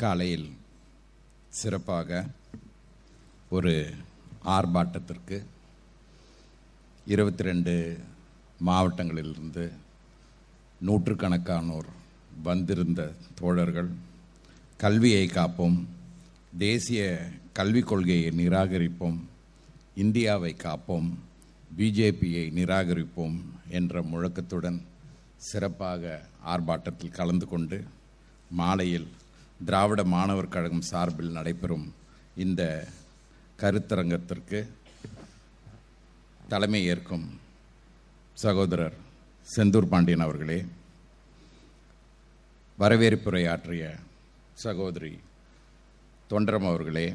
காலையில் சிறப்பாக ஒரு ஆர்ப்பாட்டத்திற்கு இருபத்தி ரெண்டு மாவட்டங்களிலிருந்து நூற்றுக்கணக்கானோர் வந்திருந்த தோழர்கள் கல்வியை காப்போம் தேசிய கல்விக் கொள்கையை நிராகரிப்போம் இந்தியாவை காப்போம் பிஜேபியை நிராகரிப்போம் என்ற முழக்கத்துடன் சிறப்பாக ஆர்ப்பாட்டத்தில் கலந்து கொண்டு மாலையில் திராவிட மாணவர் கழகம் சார்பில் நடைபெறும் இந்த கருத்தரங்கத்திற்கு தலைமை ஏற்கும் சகோதரர் செந்தூர் பாண்டியன் அவர்களே வரவேற்புரையாற்றிய சகோதரி தொண்டரம் அவர்களே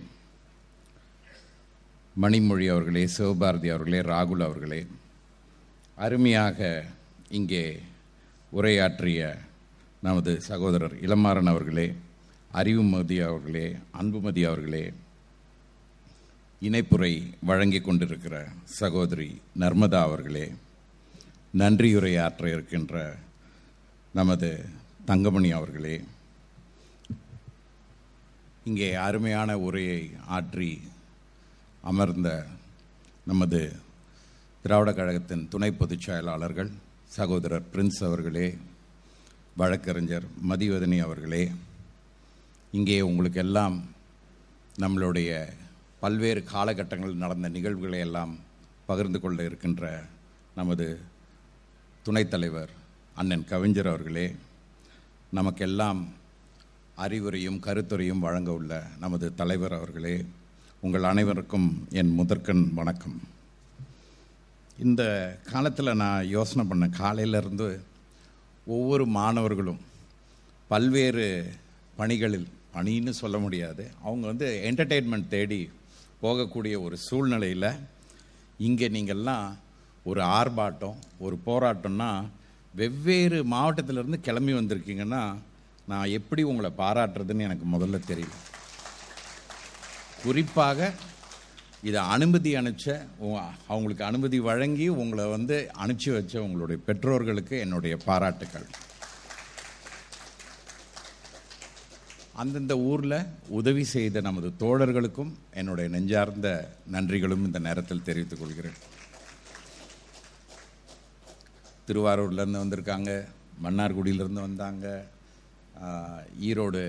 மணிமொழி அவர்களே சிவபாரதி அவர்களே ராகுல் அவர்களே அருமையாக இங்கே உரையாற்றிய நமது சகோதரர் இளமாறன் அவர்களே அறிவுமதி அவர்களே அன்புமதி அவர்களே இணைப்புரை வழங்கி கொண்டிருக்கிற சகோதரி நர்மதா அவர்களே நன்றியுரையாற்ற இருக்கின்ற நமது தங்கமணி அவர்களே இங்கே அருமையான உரையை ஆற்றி அமர்ந்த நமது திராவிட கழகத்தின் துணை பொதுச் செயலாளர்கள் சகோதரர் பிரின்ஸ் அவர்களே வழக்கறிஞர் மதிவதனி அவர்களே இங்கே உங்களுக்கு எல்லாம் நம்மளுடைய பல்வேறு காலகட்டங்களில் நடந்த நிகழ்வுகளை எல்லாம் பகிர்ந்து கொள்ள இருக்கின்ற நமது துணைத் தலைவர் அண்ணன் கவிஞர் அவர்களே நமக்கெல்லாம் அறிவுரையும் கருத்துரையும் வழங்க உள்ள நமது தலைவர் அவர்களே உங்கள் அனைவருக்கும் என் முதற்கண் வணக்கம். இந்த காலத்தில் நான் யோசனை பண்ண காலையிலேருந்து ஒவ்வொரு மாணவர்களும் பல்வேறு பணிகளில் பணின்னு சொல்ல முடியாது. அவங்க வந்து என்டர்டெயின்மெண்ட் தேடி போகக்கூடிய ஒரு சூழ்நிலையில் இங்கே நீங்கள்லாம் ஒரு ஆர்ப்பாட்டம் ஒரு போராட்டம்னா வெவ்வேறு மாவட்டத்திலேருந்து கிளம்பி வந்திருக்கீங்கன்னா நான் எப்படி உங்களை பாராட்டுறதுன்னு எனக்கு முதல்ல தெரியல. குறிப்பாக இதை அனுமதி அனுப்பிச்ச அவங்களுக்கு அனுமதி வழங்கி உங்களை வந்து அனுப்பிச்சி வச்ச உங்களுடைய பெற்றோர்களுக்கு என்னுடைய பாராட்டுக்கள். அந்தந்த ஊரில் உதவி செய்த நமது தோழர்களுக்கும் என்னுடைய நெஞ்சார்ந்த நன்றிகளும் இந்த நேரத்தில் தெரிவித்துக் கொள்கிறேன். திருவாரூர்லேருந்து வந்திருக்காங்க மன்னார்குடியிலேருந்து வந்தாங்க ஈரோடு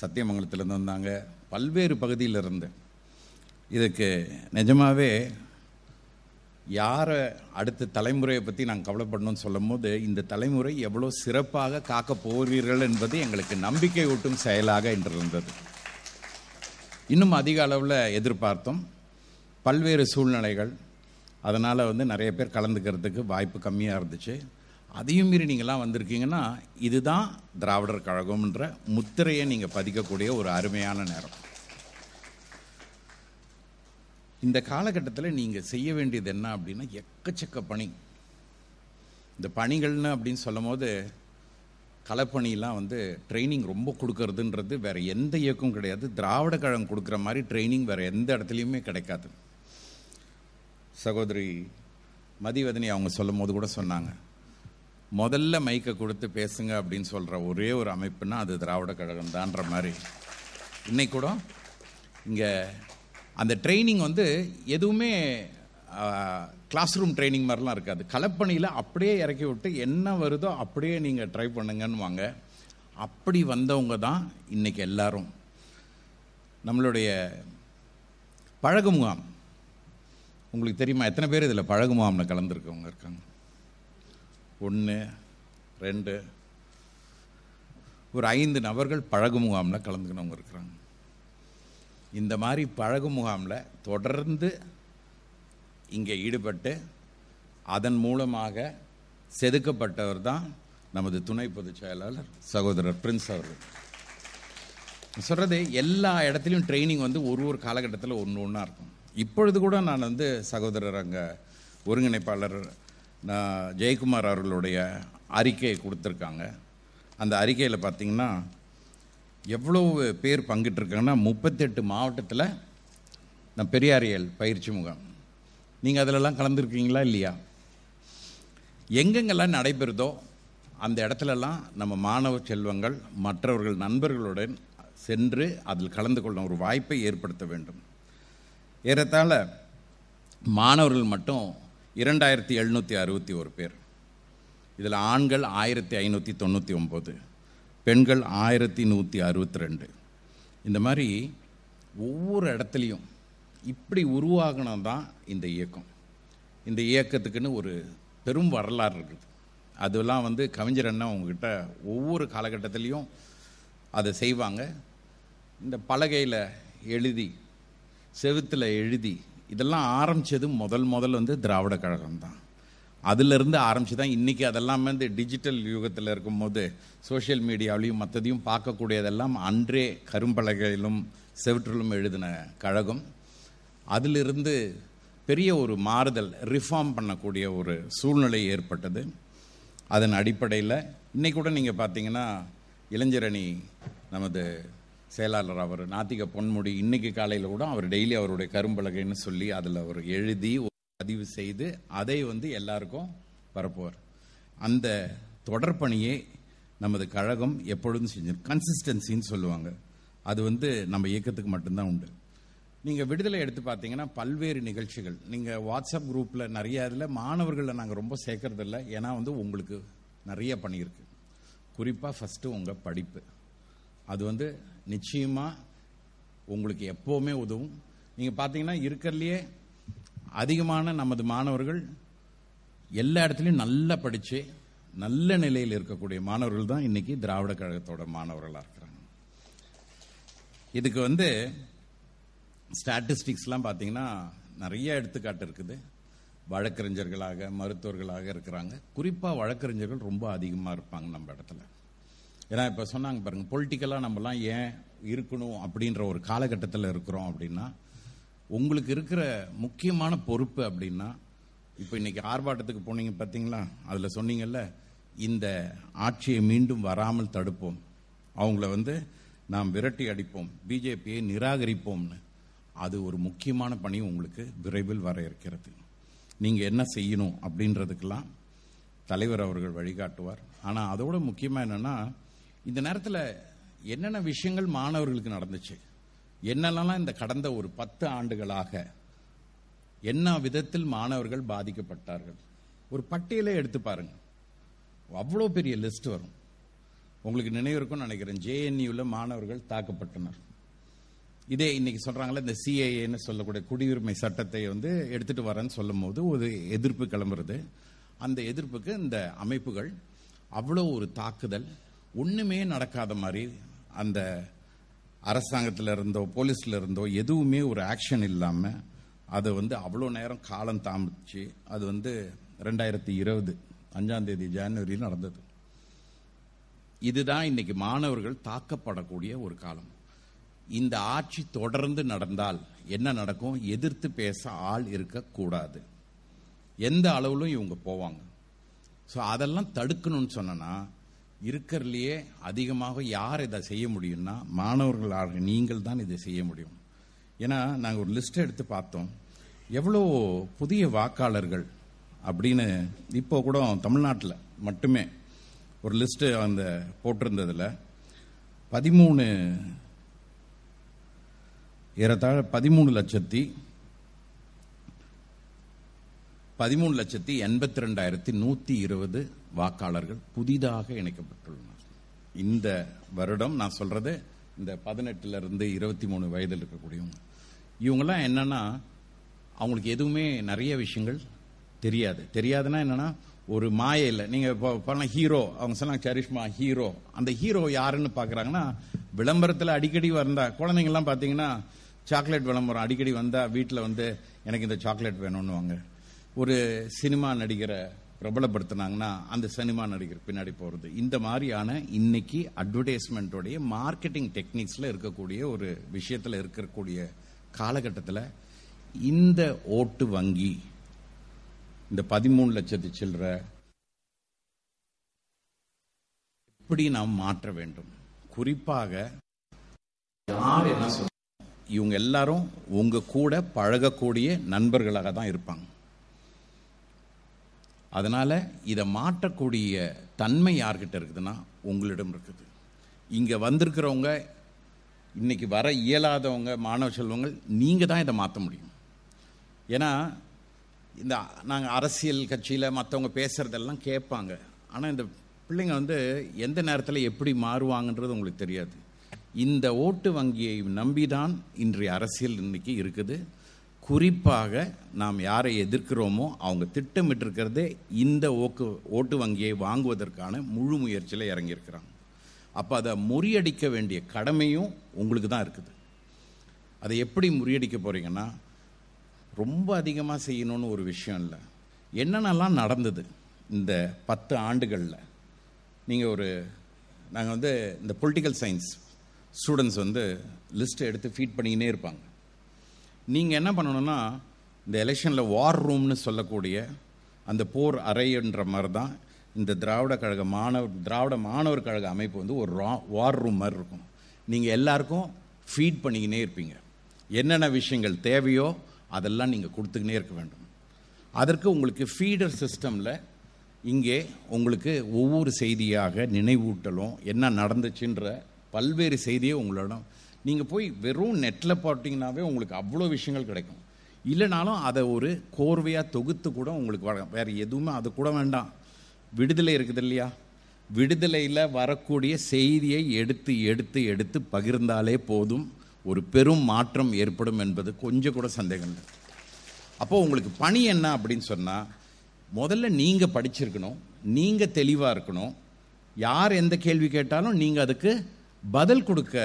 சத்தியமங்கலத்திலேருந்து வந்தாங்க பல்வேறு பகுதியிலிருந்து இதுக்கு நிஜமாகவே யாரை அடுத்த தலைமுறையை பற்றி நாங்கள் கவலைப்படணும்னு சொல்லும் போது இந்த தலைமுறை எவ்வளோ சிறப்பாக காக்க போகிறீர்கள் என்பது எங்களுக்கு நம்பிக்கை ஊட்டும் செயலாக இன்று இருந்தது இன்னும் அதிக அளவில் எதிர்பார்த்தோம். பல்வேறு சூழ்நிலைகள் அதனால் வந்து நிறைய பேர் கலந்துக்கிறதுக்கு வாய்ப்பு கம்மியாக இருந்துச்சு. அதையும் மீறி நீங்களாம் வந்திருக்கீங்கன்னா இதுதான் திராவிடர் கழகம்ன்ற முத்திரையை நீங்கள் பதிக்கக்கூடிய ஒரு அருமையான நேரம். இந்த காலகட்டத்தில் நீங்கள் செய்ய வேண்டியது என்ன அப்படின்னா எக்கச்சக்க பணி. இந்த பணிகள்னு அப்படின்னு சொல்லும் போது களப்பணிலாம் வந்து ட்ரைனிங் ரொம்ப கொடுக்கறதுன்றது வேற எந்த இயக்கம் கிடையாது. திராவிட கழகம் கொடுக்குற மாதிரி ட்ரைனிங் வேறு எந்த இடத்துலையுமே கிடைக்காது. சகோதரி மதிவதனி அவங்க சொல்லும் போது கூட சொன்னாங்க. முதல்ல மைக்கை கொடுத்து பேசுங்க அப்படின்னு சொல்கிற ஒரே ஒரு அமைப்புனா அது திராவிட கழகம் தான்ற மாதிரி. இன்னைக்கு கூட இங்கே அந்த ட்ரைனிங் வந்து எதுவுமே கிளாஸ் ரூம் ட்ரைனிங் மாதிரிலாம் இருக்காது. கலப்பணியில் அப்படியே இறக்கி விட்டு என்ன வருதோ அப்படியே நீங்கள் ட்ரை பண்ணுங்கன்னு வாங்க. அப்படி வந்தவங்க தான் இன்னைக்கு எல்லாரும். நம்மளுடைய பழகு முகாம். உங்களுக்கு தெரியுமா? எத்தனை பேர் இதில் பழகு முகாமில் கலந்துருக்கவங்க இருக்காங்க? ஒன்று ரெண்டு ஒரு ஐந்து நபர்கள் பழகு முகாமில் கலந்துக்கினவங்க இருக்கிறாங்க. இந்த மாதிரி பழகு முகாமில் தொடர்ந்து இங்கே ஈடுபட்டு அதன் மூலமாக செதுக்கப்பட்டவர் தான் நமது துணை பொதுச் செயலாளர் சகோதரர் பிரின்ஸ் அவர்கள். சொல்கிறது எல்லா இடத்துலையும் ட்ரைனிங் வந்து ஒரு ஒரு காலகட்டத்தில் ஒன்று ஒன்றா இருக்கும். இப்பொழுது கூட நான் வந்து சகோதரர் அங்கே ஒருங்கிணைப்பாளர் நான் ஜெயக்குமார் அவர்களுடைய அறிக்கையை கொடுத்துருக்காங்க. அந்த அறிக்கையில் பார்த்திங்கன்னா எவ்வளோ பேர் பங்கிட்டுருக்காங்கன்னா முப்பத்தெட்டு மாவட்டத்தில் நான் பெரியாரியல் பயிற்சி முகாம். நீங்கள் அதிலெல்லாம் கலந்துருக்கீங்களா இல்லையா? எங்கெங்கெல்லாம் நடைபெறுதோ அந்த இடத்துலலாம் நம்ம மாணவ செல்வங்கள் மற்றவர்கள் நண்பர்களுடன் சென்று அதில் கலந்து கொள்ளும் ஒரு வாய்ப்பை ஏற்படுத்த வேண்டும். ஏறத்தாழ மாணவர்கள் மட்டும் இரண்டாயிரத்தி எழுநூற்றி அறுபத்தி ஒரு பேர். இதில் ஆண்கள் ஆயிரத்தி ஐநூற்றி தொண்ணூற்றி ஒம்பது பெண்கள் ஆயிரத்தி நூற்றி அறுபத்தி ரெண்டு. இந்த மாதிரி ஒவ்வொரு இடத்துலையும் இப்படி உருவாகணும் தான் இந்த இயக்கம். இந்த இயக்கத்துக்குன்னு ஒரு பெரும் வரலாறு இருக்குது. அதெல்லாம் வந்து கவிஞர் அண்ணா உங்ககிட்ட ஒவ்வொரு காலகட்டத்திலையும் அதை செய்வாங்க. இந்த பலகையில் எழுதி செவுத்தில் எழுதி இதெல்லாம் ஆரம்பித்தது முதல் முதல் வந்து திராவிட கழகம் தான் அதிலிருந்து ஆரம்பித்து தான் இன்றைக்கி அதெல்லாம் வந்து டிஜிட்டல் யுகத்தில் இருக்கும்போது சோஷியல் மீடியாவிலையும் மற்றதையும் பார்க்கக்கூடியதெல்லாம் அன்றே கரும்பலகையிலும் செவிற்றிலும் எழுதின கழகம். அதிலிருந்து பெரிய ஒரு மாறுதல் ரிஃபார்ம் பண்ணக்கூடிய ஒரு சூழ்நிலை ஏற்பட்டது. அதன் அடிப்படையில் இன்றைக்கூட கூட நீங்கள் பார்த்தீங்கன்னா இளைஞரணி நமது செயலாளர் அவர் நாத்திக பொன்முடி இன்றைக்கி காலையில் கூட அவர் டெய்லி அவருடைய கரும்பலகைன்னு சொல்லி அதில் அவர் எழுதி பதிவு செய்து அதை வந்து எல்லாருக்கும் பரப்புவார் அந்த தொடர்பணியை நமது கழகம் எப்பொழுதும் செஞ்சு கன்சிஸ்டன்சின்னு சொல்லுவாங்க. அது வந்து நம்ம இயக்கத்துக்கு மட்டும்தான் உண்டு. நீங்கள் விடுதலை எடுத்து பார்த்தீங்கன்னா பல்வேறு நிகழ்ச்சிகள். நீங்கள் வாட்ஸ்அப் குரூப்பில் நிறைய இதில் மாணவர்களை நாங்கள் ரொம்ப சேர்க்கறதில்ல. ஏன்னா வந்து உங்களுக்கு நிறைய பண்ணியிருக்கு. குறிப்பாக ஃபஸ்ட்டு உங்கள் படிப்பு. அது வந்து நிச்சயமாக உங்களுக்கு எப்போவுமே உதவும். நீங்கள் பார்த்தீங்கன்னா இருக்கிறதுலையே அதிகமான நமது மாணவர்கள் எல்லா இடத்துலையும் நல்லா படித்து நல்ல நிலையில் இருக்கக்கூடிய மாணவர்கள் தான் இன்னைக்கு திராவிட கழகத்தோட மாணவர்களாக இருக்கிறாங்க. இதுக்கு வந்து ஸ்டாட்டிஸ்டிக்ஸ்லாம் பார்த்தீங்கன்னா நிறைய எடுத்துக்காட்டு இருக்குது. வழக்கறிஞர்களாக மருத்துவர்களாக இருக்கிறாங்க. குறிப்பாக வழக்கறிஞர்கள் ரொம்ப அதிகமாக இருப்பாங்க நம்ம இடத்துல. ஏன்னா இப்போ சொன்னாங்க பாருங்கள் பொலிட்டிக்கலாக நம்மலாம் ஏன் இருக்கணும் அப்படின்ற ஒரு காலகட்டத்தில் இருக்கிறோம் அப்படின்னா உங்களுக்கு இருக்கிற முக்கியமான பொறுப்பு அப்படின்னா இப்போ இன்னைக்கு ஆர்ப்பாட்டத்துக்கு போனீங்க பார்த்தீங்களா அதில் சொன்னீங்கல்ல இந்த ஆட்சியை மீண்டும் வராமல் தடுப்போம். அவங்கள வந்து நாம் விரட்டி அடிப்போம். பிஜேபியை நிராகரிப்போம்னு. அது ஒரு முக்கியமான பணி உங்களுக்கு விரைவில் வர இருக்கிறது. நீங்கள் என்ன செய்யணும் அப்படின்றதுக்கெல்லாம் தலைவர் அவர்கள் வழிகாட்டுவார். ஆனால் அதோட முக்கியமாக என்னென்னா இந்த நேரத்தில் என்னென்ன விஷயங்கள் மாணவர்களுக்கு நடந்துச்சு? என்னெல்லாம் இந்த கடந்த ஒரு பத்து ஆண்டுகளாக என்ன விதத்தில் மாணவர்கள் பாதிக்கப்பட்டார்கள்? ஒரு பட்டியலே எடுத்து பாருங்க. அவ்வளோ பெரிய லிஸ்ட் வரும். உங்களுக்கு நினைவு இருக்கும்னு நினைக்கிறேன். ஜேஎன்யூவில் மாணவர்கள் தாக்கப்பட்டனர். இதே இன்னைக்கு சொல்றாங்களே இந்த சிஏஏன்னு சொல்லக்கூடிய குடியுரிமை சட்டத்தை வந்து எடுத்துட்டு வரேன்னு சொல்லும் போது ஒரு எதிர்ப்பு கிளம்புறது. அந்த எதிர்ப்புக்கு இந்த அமைப்புகள் அவ்வளோ ஒரு தாக்குதல். ஒன்றுமே நடக்காத மாதிரி அந்த அரசாங்கத்தில் இருந்தோ போலீஸ்ல இருந்தோ எதுவுமே ஒரு ஆக்ஷன் இல்லாமல் அதை வந்து அவ்வளோ நேரம் காலம் தாமிச்சு அது வந்து ரெண்டாயிரத்தி இருபது அஞ்சாம் தேதி ஜனவரியில் நடந்தது. இதுதான் இன்னைக்கு மாணவர்கள் தாக்கப்படக்கூடிய ஒரு காலம். இந்த ஆட்சி தொடர்ந்து நடந்தால் என்ன நடக்கும்? எதிர்த்து பேச ஆள் இருக்கக்கூடாது. எந்த அளவிலும் இவங்க போவாங்க. ஸோ அதெல்லாம் தடுக்கணும்னு சொன்னா இருக்கிறதுலையே அதிகமாக யார் இதை செய்ய முடியும்னா மாணவர்களாக நீங்கள் தான் இதை செய்ய முடியும். ஏன்னா நாங்கள் ஒரு லிஸ்ட் எடுத்து பார்த்தோம். எவ்வளோ புதிய வாக்காளர்கள் அப்படின்னு இப்போ கூட தமிழ்நாட்டில் மட்டுமே ஒரு லிஸ்ட்டு அந்த போட்டிருந்ததில். பதிமூணு ஏறத்தாழ பதிமூணு லட்சத்தி பதிமூணு லட்சத்தி எண்பத்தி ரெண்டாயிரத்தி நூற்றி இருபது வாக்காளர்கள் புதிதாக இணைக்கப்பட்டுள்ளனர். இந்த வருடம் நான் சொல்றது இந்த பதினெட்டுல இருந்து இருபத்தி மூணு வயதில் இருக்கக்கூடியவங்க. இவங்கெல்லாம் என்னன்னா அவங்களுக்கு எதுவுமே நிறைய விஷயங்கள் தெரியாது. தெரியாதுன்னா என்னன்னா ஒரு மாயையில் நீங்கள் நீங்க இப்போ ஹீரோ அவங்க சொன்னாங்க சரிஷ்மா ஹீரோ. அந்த ஹீரோ யாருன்னு பாக்குறாங்கன்னா விளம்பரத்தில் அடிக்கடி வந்தா குழந்தைங்கலாம் பார்த்தீங்கன்னா சாக்லேட் விளம்பரம் அடிக்கடி வந்தா வீட்டில் வந்து எனக்கு இந்த சாக்லேட் வேணும்னு வாங்க ஒரு சினிமா நடிகரை பிரபலப்படுத்தினாங்கன்னா அந்த சினிமா நடிகர் பின்னாடி போகிறது இந்த மாதிரியான இன்னைக்கு அட்வர்டைஸ்மெண்ட்டோடைய மார்க்கெட்டிங் டெக்னிக்ஸில் இருக்கக்கூடிய ஒரு விஷயத்தில் இருக்கக்கூடிய காலகட்டத்தில் இந்த ஓட்டு வங்கி இந்த பதிமூணு லட்சத்து சில்லற எப்படி நாம் மாற்ற வேண்டும்? குறிப்பாக யார் என்ன சொல்ல இவங்க எல்லாரும் உங்க கூட பழகக்கூடிய நண்பர்களாக தான் இருப்பாங்க. அதனால் இதை மாற்றக்கூடிய தன்மை யார்கிட்ட இருக்குதுன்னா உங்களிடம் இருக்குது. இங்கே வந்திருக்கிறவங்க இன்றைக்கி வர இயலாதவங்க மாணவ செல்வங்கள் நீங்கள் தான் இதை மாற்ற முடியும். ஏன்னா இந்த நாங்கள் அரசியல் கட்சியில் மற்றவங்க பேசுகிறதெல்லாம் கேட்பாங்க. ஆனால் இந்த பிள்ளைங்க வந்து எந்த நேரத்தில் எப்படி மாறுவாங்கன்றது உங்களுக்கு தெரியாது. இந்த ஓட்டு வங்கியை நம்பி தான் இன்றைய அரசியல் இன்றைக்கி இருக்குது. குறிப்பாக நாம் யாரை எதிர்க்கிறோமோ அவங்க திட்டமிட்டிருக்கிறதே இந்த ஓக்கு ஓட்டு வங்கியை வாங்குவதற்கான முழு முயற்சியில் இறங்கியிருக்கிறாங்க. அப்போ அதை முறியடிக்க வேண்டிய கடமையும் உங்களுக்கு தான் இருக்குது. அதை எப்படி முறியடிக்க போகிறீங்கன்னா ரொம்ப அதிகமாக செய்யணும்னு ஒரு விஷயம் இல்லை. என்னென்னலாம் நடந்தது இந்த பத்து ஆண்டுகளில்? நீங்கள் ஒரு நாங்கள் வந்து இந்த பொலிட்டிக்கல் சயின்ஸ் ஸ்டூடெண்ட்ஸ் வந்து லிஸ்ட்டை எடுத்து ஃபீட் பண்ணிக்கினே இருப்பாங்க. நீங்கள் என்ன பண்ணணும்னா இந்த எலெக்ஷனில் வார் ரூம்னு சொல்லக்கூடிய அந்த போர் அறைன்ற மாதிரி தான் இந்த திராவிட கழக மாணவர் திராவிட மாணவர் கழக அமைப்பு வந்து ஒரு ரா வார் ரூம் மாதிரி இருக்கும். நீங்கள் எல்லாருக்கும் ஃபீட் பண்ணிக்கினே இருப்பீங்க. என்னென்ன விஷயங்கள் தேவையோ அதெல்லாம் நீங்கள் கொடுத்துக்கினே இருக்க வேண்டும். அதற்கு உங்களுக்கு ஃபீடர் சிஸ்டமில் இங்கே உங்களுக்கு ஒவ்வொரு செய்தியாக நினைவூட்டலும் என்ன நடந்துச்சுன்ற பல்வேறு செய்தியை உங்களோட நீங்கள் போய் வெறும் நெட்டில் போட்டிங்கனாவே உங்களுக்கு அவ்வளோ விஷயங்கள் கிடைக்கும். இல்லைனாலும் அதை ஒரு கோர்வையாக தொகுத்து கூட உங்களுக்கு வர வேறு எதுவுமே அது கூட வேண்டாம். விடுதலை இருக்குது இல்லையா? விடுதலையில் வரக்கூடிய செய்தியை எடுத்து எடுத்து எடுத்து பகிர்ந்தாலே போதும். ஒரு பெரும் மாற்றம் ஏற்படும் என்பது கொஞ்சம் கூட சந்தேகம் இல்லை. அப்போ உங்களுக்கு பணி என்ன அப்படின்னு சொன்னால் முதல்ல நீங்கள் படிச்சிருக்கணும். நீங்கள் தெளிவாக இருக்கணும். யார் எந்த கேள்வி கேட்டாலும் நீங்கள் அதுக்கு பதில் கொடுக்க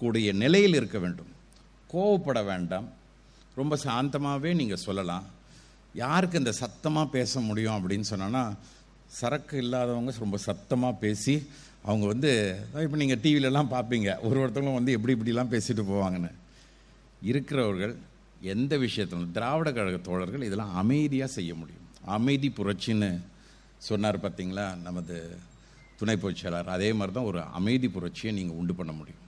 கூடிய நிலையில் இருக்க வேண்டும். கோவப்பட வேண்டாம். ரொம்ப சாந்தமாகவே நீங்கள் சொல்லலாம். யாருக்கு இந்த சத்தமாக பேச முடியும் அப்படின்னு சொன்னோன்னா சரக்கு இல்லாதவங்க ரொம்ப சத்தமாக பேசி அவங்க வந்து இப்போ நீங்கள் டிவிலெலாம் பார்ப்பீங்க ஒரு ஒருத்தவங்களும் வந்து எப்படி இப்படிலாம் பேசிட்டு போவாங்கன்னு. இருக்கிறவர்கள் எந்த விஷயத்திலும் திராவிட கழக தோழர்கள் இதெல்லாம் அமைதியாக செய்ய முடியும். அமைதி புரட்சின்னு சொன்னார் பார்த்தீங்களா நமது துணை பொதுச்செயலாளர் அதே மாதிரி தான் ஒரு அமைதி புரட்சியை நீங்கள் உண்டு பண்ண முடியும்.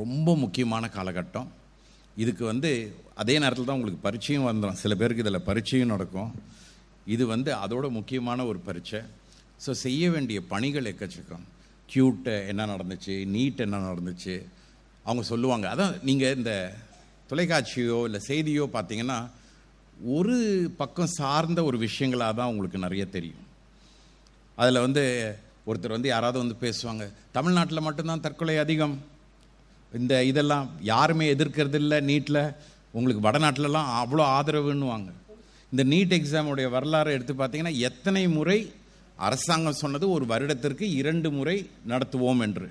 ரொம்ப முக்கியமான காலகட்டம். இதுக்கு வந்து அதே நேரத்தில் தான் உங்களுக்கு பரீட்சையும் வந்துடும் சில பேருக்கு இதில் பரீட்சையும் நடக்கும். இது வந்து அதோட முக்கியமான ஒரு பரீட்சை. ஸோ செய்ய வேண்டிய பணிகள் எக்கச்சக்கம். க்யூட்டு என்ன நடந்துச்சு நீட் என்ன நடந்துச்சு அவங்க சொல்லுவாங்க. அதான் நீங்கள் இந்த தொலைக்காட்சியோ இல்லை செய்தியோ பார்த்தீங்கன்னா ஒரு பக்கம் சார்ந்த ஒரு விஷயங்களாக தான் உங்களுக்கு நிறைய தெரியும். அதில் வந்து ஒருத்தர் வந்து யாராவது வந்து பேசுவாங்க. தமிழ்நாட்டில் மட்டும்தான் தற்கொலை அதிகம். இந்த இதெல்லாம் யாருமே எதிர்க்கிறது இல்லை நீட்டில் உங்களுக்கு வடநாட்டிலலாம் அவ்வளோ ஆதரவுன்னுவாங்க. இந்த நீட் எக்ஸாமுடைய வரலாறு எடுத்து பார்த்தீங்கன்னா எத்தனை முறை அரசாங்கம் சொன்னது ஒரு வருடத்திற்கு இரண்டு முறை நடத்துவோம் என்று.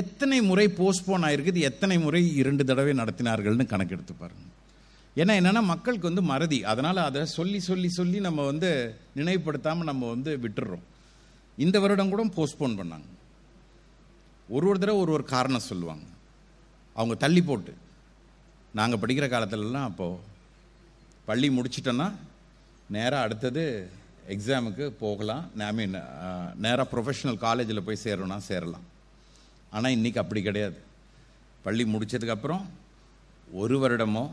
எத்தனை முறை போஸ்ட்போன் ஆயிருக்குது எத்தனை முறை இரண்டு தடவை நடத்தினார்கள்னு கணக்கெடுத்து பாருங்க. ஏன்னா என்னென்னா மக்களுக்கு வந்து மறதி. அதனால் அதை சொல்லி சொல்லி சொல்லி நம்ம வந்து நினைவுபடுத்தாமல் நம்ம வந்து விட்டுடுறோம் இந்த வருடம் கூட போஸ்ட்போன் பண்ணாங்க. ஒரு ஒரு தடவை ஒரு ஒரு காரணம் சொல்லுவாங்க. அவங்க தள்ளி போட்டு. நாங்கள் படிக்கிற காலத்துலலாம் அப்போது பள்ளி முடிச்சிட்டோன்னா நேராக அடுத்தது எக்ஸாமுக்கு போகலாம். ஐ மீன் நேராக ப்ரொஃபஷனல் காலேஜில் போய் சேரணும்னா சேரலாம். ஆனால் இன்றைக்கி அப்படி கிடையாது. பள்ளி முடித்ததுக்கப்புறம் ஒரு வருடமோ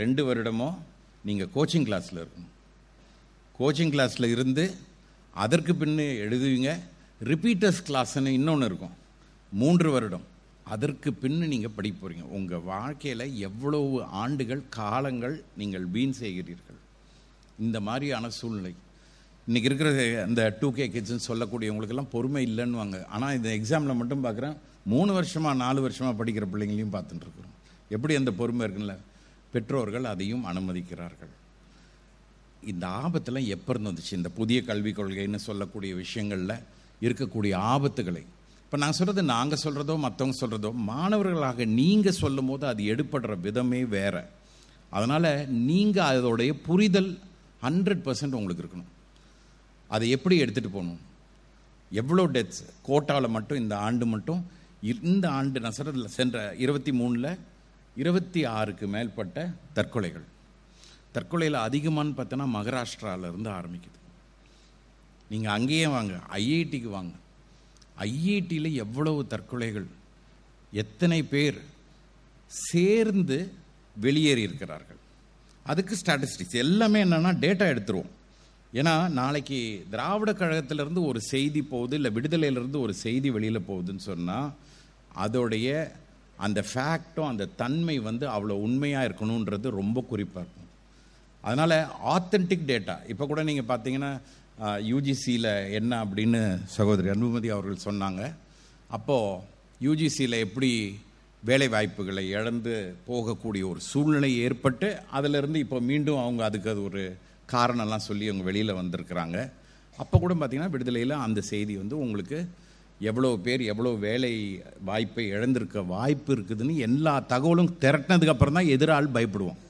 ரெண்டு வருடமோ நீங்கள் கோச்சிங் கிளாஸில் இருக்கணும். கோச்சிங் கிளாஸில் இருந்து அதற்கு பின்னு எழுதுவீங்க. ரிப்பீட்டர்ஸ் கிளாஸ்ன்னு இன்னொன்று இருக்கும். மூன்று வருடம். அதற்கு பின்னு நீங்கள் படிக்க போகிறீங்க உங்கள் வாழ்க்கையில் எவ்வளவு ஆண்டுகள் காலங்கள் நீங்கள் வீண் செய்கிறீர்கள்? இந்த மாதிரியான சூழ்நிலை. இன்றைக்கி இருக்கிற அந்த டூ கே கிட்ஸ்ன்னு சொல்லக்கூடியவங்களுக்கெல்லாம் பொறுமை இல்லைன்னுவாங்க. ஆனால் இந்த எக்ஸாமில் மட்டும் பார்க்குறேன் மூணு வருஷமாக நாலு வருஷமாக படிக்கிற பிள்ளைங்களையும் பார்த்துட்டுருக்குறோம் எப்படி அந்த பொறுமை இருக்குல்ல? பெற்றோர்கள் அதையும் அனுமதிக்கிறார்கள். இந்த ஆபத்தெல்லாம் எப்போ இருந்துச்சு இந்த புதிய கல்விக் கொள்கைன்னு சொல்லக்கூடிய விஷயங்களில் இருக்கக்கூடிய ஆபத்துகளை இப்போ நான் சொல்கிறது நாங்கள் சொல்கிறதோ மற்றவங்க சொல்கிறதோ மாணவர்களாக நீங்கள் சொல்லும் போது அது எடுப்படுற விதமே வேற. அதனால் நீங்கள் அதோடைய புரிதல் ஹண்ட்ரட் பர்சன்ட் உங்களுக்கு இருக்கணும். அதை எப்படி எடுத்துகிட்டு போகணும்? எவ்வளோ டெத்ஸ் கோட்டாவில் மட்டும் இந்த ஆண்டு மட்டும்? இந்த ஆண்டு நான் சொல்கிறதுல சென்ற இருபத்தி மூணில் இருபத்தி ஆறுக்கு மேற்பட்ட தற்கொலைகள். தற்கொலையில் அதிகமானு பார்த்தோன்னா மகாராஷ்டிராவிலேருந்து ஆரம்பிக்குது. நீங்கள் அங்கேயே வாங்க ஐஐடிக்கு வாங்க. ஐஐடியில் எவ்வளவு தற்கொலைகள் எத்தனை பேர் சேர்ந்து வெளியேறி இருக்கிறார்கள். அதுக்கு ஸ்டாட்டிஸ்டிக்ஸ் எல்லாமே என்னென்னா டேட்டா எடுத்துருவோம். ஏன்னா நாளைக்கு திராவிட கழகத்திலேருந்து ஒரு செய்தி போகுது இல்லை விடுதலையிலேருந்து ஒரு செய்தி வெளியில் போகுதுன்னு சொன்னால் அதோடைய அந்த ஃபேக்டும் அந்த தன்மை வந்து அவ்வளோ உண்மையாக இருக்கணுன்றது ரொம்ப குறிப்பாக இருக்கும். அதனால் ஆத்தென்டிக் டேட்டா இப்போ கூட நீங்கள் பார்த்தீங்கன்னா யூஜிசியில் என்ன அப்படின்னு சகோதரி அன்புமதி அவர்கள் சொன்னாங்க. அப்போது யூஜிசியில் எப்படி வேலை வாய்ப்புகளை இழந்து போகக்கூடிய ஒரு சூழ்நிலை ஏற்பட்டு அதிலிருந்து இப்போ மீண்டும் அவங்க அதுக்கு அது ஒரு காரணம்லாம் சொல்லி அவங்க வெளியில் வந்திருக்கிறாங்க. அப்போ கூட பார்த்திங்கன்னா விடுதலையில் அந்த செய்தி வந்து உங்களுக்கு எவ்வளோ பேர் எவ்வளோ வேலை வாய்ப்பை இழந்திருக்க வாய்ப்பு இருக்குதுன்னு எல்லா தகவலும் திரட்டினதுக்கப்புறம் தான் எதிரால் பயப்படுவோம்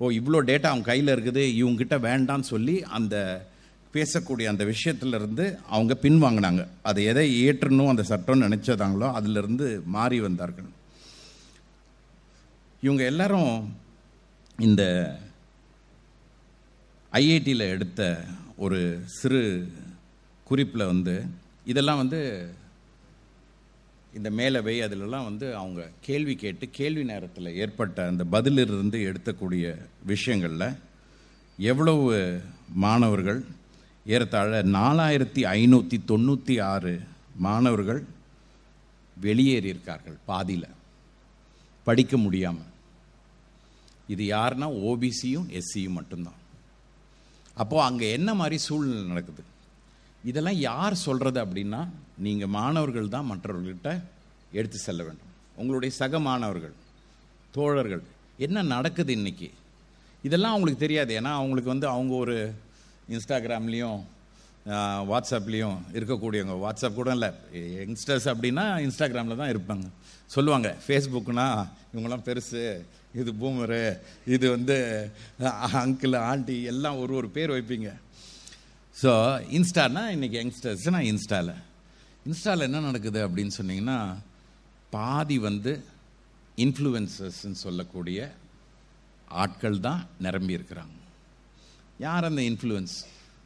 ஓ இவ்வளோ டேட்டா அவங்க கையில் இருக்குது இவங்ககிட்ட வேண்டான்னு சொல்லி அந்த பேசக்கூடிய அந்த விஷயத்திலிருந்து அவங்க பின்வாங்கினாங்க. அதை எதை ஏற்றணும் அந்த சட்டம்னு நினச்சதாங்களோ அதிலிருந்து மாறி வந்தார்கள். இவங்க எல்லாரும் இந்த ஐஐடியில் எடுத்த ஒரு சிறு குறிப்பில் வந்து இதெல்லாம் வந்து இந்த மேலவை அதிலெல்லாம் வந்து அவங்க கேள்வி கேட்டு கேள்வி நேரத்தில் ஏற்பட்ட அந்த பதிலிருந்து எடுத்தக்கூடிய விஷயங்களில் எவ்வளவு மாணவர்கள் ஏறத்தாழ நாலாயிரத்தி ஐநூற்றி தொண்ணூற்றி ஆறு மாணவர்கள் வெளியேறியிருக்கார்கள் பாதியில். படிக்க முடியாமல் இது யாருன்னா ஓபிசியும் எஸ்சியும் மட்டும்தான். அப்போது அங்கே என்ன மாதிரி சூழ்நிலை நடக்குது? இதெல்லாம் யார் சொல்கிறது அப்படின்னா நீங்கள் மாணவர்கள் தான் மற்றவர்கள்கிட்ட எடுத்து செல்ல வேண்டும். உங்களுடைய சக மாணவர்கள் தோழர்கள் என்ன நடக்குது இன்றைக்கி இதெல்லாம் அவங்களுக்கு தெரியாது. ஏன்னா அவங்களுக்கு வந்து அவங்க ஒரு இன்ஸ்டாகிராம்லேயும் வாட்ஸ்அப்லேயும் இருக்கக்கூடியவங்க வாட்ஸ்அப் கூட இல்லை. யங்ஸ்டர்ஸ் அப்படின்னா இன்ஸ்டாகிராமில் தான் இருப்பாங்க. சொல்லுவாங்க ஃபேஸ்புக்குனா இவங்கெல்லாம் பெருசு இது பூமரு இது வந்து அங்கிள் ஆண்டி எல்லாம் ஒரு ஒரு பேர் வைப்பீங்க. ஸோ இன்ஸ்டானா இன்றைக்கி யங்ஸ்டர்ஸ்னால் இன்ஸ்டாவில் இன்ஸ்டாவில் என்ன நடக்குது அப்படின்னு சொன்னிங்கன்னா பாதி வந்து இன்ஃப்ளூயன்சஸ்ன்னு சொல்லக்கூடிய ஆட்கள் தான் நிரம்பி இருக்கிறாங்க. யார் அந்த இன்ஃப்ளூயன்ஸ்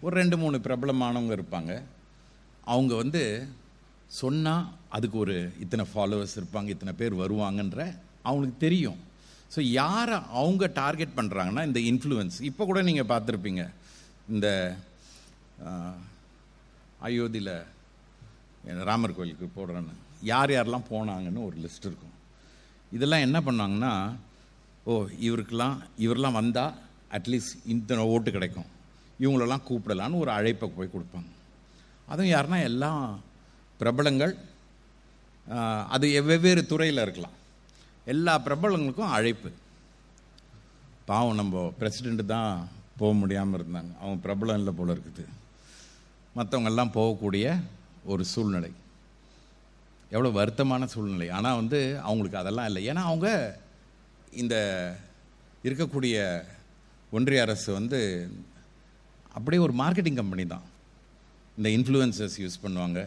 ஒரு ரெண்டு மூணு பிரபலமானவங்க இருப்பாங்க. அவங்க வந்து சொன்னால் அதுக்கு ஒரு இத்தனை ஃபாலோவர்ஸ் இருப்பாங்க இத்தனை பேர் வருவாங்கன்ற அவங்களுக்கு தெரியும். ஸோ யாரை அவங்க டார்கெட் பண்ணுறாங்கன்னா இந்த இன்ஃப்ளூயன்ஸ் இப்போ கூட நீங்கள் பார்த்துருப்பீங்க. இந்த அயோத்தியில் ராமர் கோயிலுக்கு போடுறேன்னு யார் யாரெல்லாம் போனாங்கன்னு ஒரு லிஸ்ட் இருக்கும். இதெல்லாம் என்ன பண்ணாங்கன்னா ஓ இவருக்கெல்லாம் இவரெல்லாம் வந்தால் அட்லீஸ்ட் இத்தனை ஓட்டு கிடைக்கும். இவங்களெல்லாம் கூப்பிடலான்னு ஒரு அழைப்பை போய் கொடுப்பாங்க. அதுவும் யாருன்னா எல்லாம் பிரபலங்கள் அது வெவ்வேறு துறையில் இருக்கலாம். எல்லா பிரபலங்களுக்கும் அழைப்பு. பாவம் நம்ம பிரசிடெண்ட்டு தான் போக முடியாமல் இருந்தாங்க. அவங்க பிரபலம் இல்லை போல் இருக்குது. மற்றவங்கெல்லாம் போகக்கூடிய ஒரு சூழ்நிலை. எவ்வளோ வருத்தமான சூழ்நிலை. ஆனால் வந்து அவங்களுக்கு அதெல்லாம் இல்லை. ஏன்னா அவங்க இந்த இருக்கக்கூடிய ஒன்றிய அரசு வந்து அப்படியே ஒரு மார்க்கெட்டிங் கம்பெனி தான். இந்த இன்ஃப்ளூயன்சர்ஸ் யூஸ் பண்ணுவாங்க.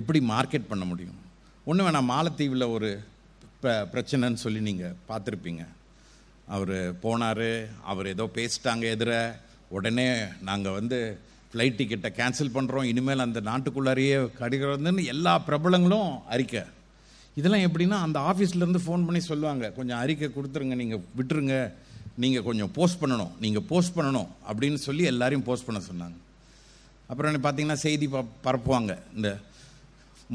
எப்படி மார்க்கெட் பண்ண முடியும்? ஒன்று வேணாம் மாலத்தீவில் ஒரு ப பிரச்சனைன்னு சொல்லி நீங்கள் பார்த்துருப்பீங்க. அவர் போனார் அவர் ஏதோ பேசிட்டாங்க எதிர. உடனே நாங்கள் வந்து ஃப்ளைட் டிக்கெட்டை கேன்சல் பண்ணுறோம் இனிமேல் அந்த நாட்டுக்குள்ளாரையே கடிக்கிறதுன்னு எல்லா பிரபலங்களும் அறிக்கை. இதெல்லாம் எப்படின்னா அந்த ஆஃபீஸ்லேருந்து ஃபோன் பண்ணி சொல்லுவாங்க. கொஞ்சம் அறிக்கை கொடுத்துருங்க நீங்கள் விட்டுருங்க. நீங்கள் கொஞ்சம் போஸ்ட் பண்ணணும் நீங்கள் போஸ்ட் பண்ணணும் அப்படின்னு சொல்லி எல்லாரையும் போஸ்ட் பண்ண சொன்னாங்க. அப்புறம் பார்த்தீங்கன்னா செய்தி ப பரப்புவாங்க. இந்த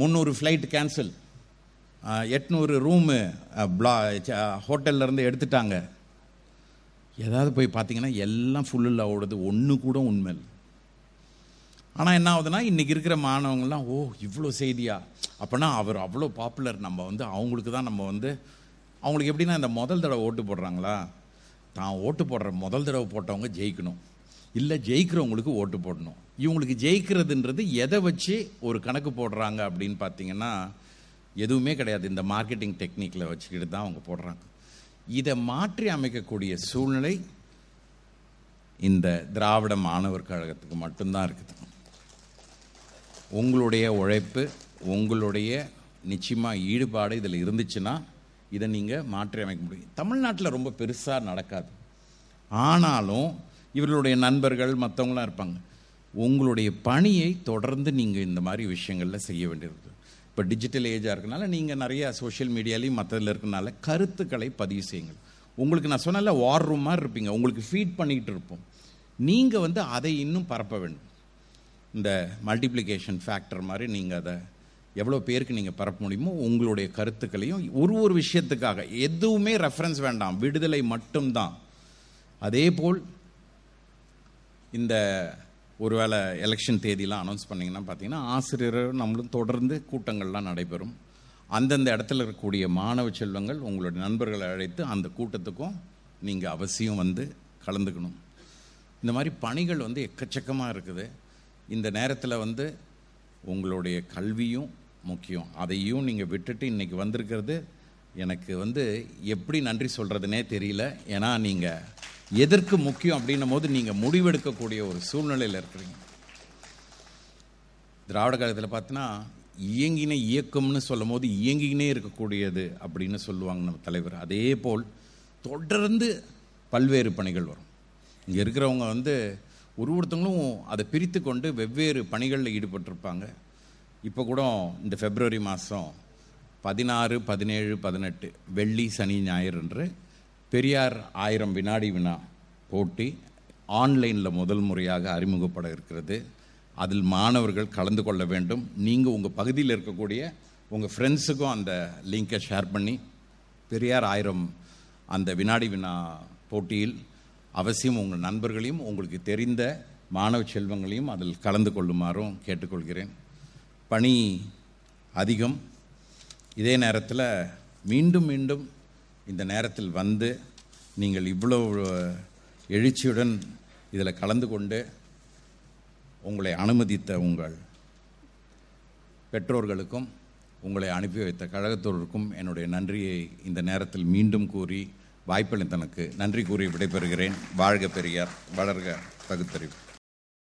முந்நூறு ஃப்ளைட் கேன்சல் எட்நூறு ரூமு பிளா ஹோட்டல்லேருந்து எடுத்துட்டாங்க. ஏதாவது போய் பார்த்தீங்கன்னா எல்லாம் ஃபுல்லில் ஓடுது. ஒன்று கூட உண்மை இல்லை. ஆனால் என்ன ஆகுதுன்னா இன்றைக்கி இருக்கிற மாணவங்கள்லாம் ஓ இவ்வளோ செய்தியா? அப்போனா அவர் அவ்வளோ பாப்புலர் நம்ம வந்து அவங்களுக்கு தான் நம்ம வந்து அவங்களுக்கு எப்படின்னா இந்த முதல் தடவை ஓட்டு போடுறாங்களா? தான் ஓட்டு போடுற முதல் தடவை போட்டவங்க ஜெயிக்கணும். இல்லை ஜெயிக்கிறவங்களுக்கு ஓட்டு போடணும். இவங்களுக்கு ஜெயிக்கிறதுன்றது எதை வச்சு ஒரு கணக்கு போடுறாங்க அப்படின்னு பார்த்தீங்கன்னா எதுவுமே கிடையாது. இந்த மார்க்கெட்டிங் டெக்னிக்கில் வச்சுக்கிட்டு தான் அவங்க போடுறாங்க. இதை மாற்றி அமைக்கக்கூடிய சூழ்நிலை இந்த திராவிட மாணவர் கழகத்துக்கு மட்டும்தான் இருக்குது. உங்களுடைய உழைப்பு உங்களுடைய நிச்சயமாக ஈடுபாடு இதில் இருந்துச்சுன்னா இதை நீங்கள் மாற்றி அமைக்க முடியும். தமிழ்நாட்டில் ரொம்ப பெருசாக நடக்காது. ஆனாலும் இவர்களுடைய நண்பர்கள் மற்றவங்களாம் இருப்பாங்க. உங்களுடைய பணியை தொடர்ந்து நீங்கள் இந்த மாதிரி விஷயங்களில் செய்ய வேண்டியிருக்கு இப்போ டிஜிட்டல் ஏஜாக இருக்கனால நீங்கள் நிறைய சோஷியல் மீடியாலையும் மற்றதில் இருக்கனால கருத்துக்களை பதிவு செய்யுங்கள். உங்களுக்கு நான் சொன்னல வார் ரூம் மாதிரி இருப்பீங்க. உங்களுக்கு ஃபீட் பண்ணிக்கிட்டு இருப்போம். நீங்கள் வந்து அதை இன்னும் பரப்ப வேண்டும். இந்த மல்டிப்ளிகேஷன் ஃபேக்டர் மாதிரி நீங்கள் அதை எவ்வளோ பேருக்கு நீங்கள் பரப்ப முடியுமோ உங்களுடைய கருத்துக்களையும் ஒரு ஒரு விஷயத்துக்காக எதுவுமே ரெஃபரன்ஸ் வேண்டாம் விடுதலை மட்டும்தான். அதே போல் இந்த ஒருவேளை எலெக்ஷன் தேதியெலாம் அனௌன்ஸ் பண்ணிங்கன்னா பார்த்தீங்கன்னா ஆசிரியர் நம்மளும் தொடர்ந்து கூட்டங்கள்லாம் நடைபெறும். அந்தந்த இடத்துல இருக்கக்கூடிய மாணவ செல்வங்கள் உங்களுடைய நண்பர்களை அழைத்து அந்த கூட்டத்துக்கும் நீங்கள் அவசியம் வந்து கலந்துக்கணும். இந்த மாதிரி பணிகள் வந்து எக்கச்சக்கமாக இருக்குது. இந்த நேரத்தில் வந்து உங்களுடைய கல்வியும் முக்கியம். அதையும் நீங்கள் விட்டுட்டு இன்றைக்கி வந்திருக்கிறது எனக்கு வந்து எப்படி நன்றி சொல்கிறதுனே தெரியல. ஏன்னா நீங்கள் எதற்கு முக்கியம் அப்படின்னும் போது நீங்கள் முடிவெடுக்கக்கூடிய ஒரு சூழ்நிலையில் இருக்கிறீங்க. திராவிட காலத்தில் பார்த்தீங்கன்னா இயங்கின இயக்கம்னு சொல்லும் போது இயங்கினே இருக்கக்கூடியது அப்படின்னு சொல்லுவாங்க நம்ம தலைவர். அதே போல் தொடர்ந்து பல்வேறு பணிகள் வரும். இங்கே இருக்கிறவங்க வந்து ஒரு ஒருத்தவங்களும் அதை பிரித்து கொண்டு வெவ்வேறு பணிகளில் ஈடுபட்டிருப்பாங்க. இப்போ கூட இந்த ஃபெப்ரவரி மாதம் பதினாறு பதினேழு பதினெட்டு வெள்ளி சனி ஞாயிறு என்று பெரியார் ஆயிரம் வினாடி வினா போட்டி ஆன்லைனில் முதல் முறையாக அறிமுகப்பட இருக்கிறது. அதில் மாணவர்கள் கலந்து கொள்ள வேண்டும். நீங்கள் உங்கள் பகுதியில் இருக்கக்கூடிய உங்கள் ஃப்ரெண்ட்ஸுக்கும் அந்த லிங்கை ஷேர் பண்ணி பெரியார் ஆயிரம் அந்த வினாடி வினா போட்டியில் அவசியம் உங்கள் நண்பர்களையும் உங்களுக்கு தெரிந்த மாணவ செல்வங்களையும் அதில் கலந்து கொள்ளுமாறும் கேட்டுக்கொள்கிறேன். பணி அதிகம். இதே நேரத்தில் மீண்டும் மீண்டும் இந்த நேரத்தில் வந்து நீங்கள் இவ்வளோ எழுச்சியுடன் இதில் கலந்து கொண்டு உங்களை அனுமதித்த உங்கள் பெற்றோர்களுக்கும் உங்களை அனுப்பி வைத்த கழகத்தோருக்கும் என்னுடைய நன்றியை இந்த நேரத்தில் மீண்டும் கூறி வாய்ப்பளித்தனுக்கு நன்றி கூறி விடைபெறுகிறேன். வாழ்க பெரியார் வளர்க பகுத்தறிவு.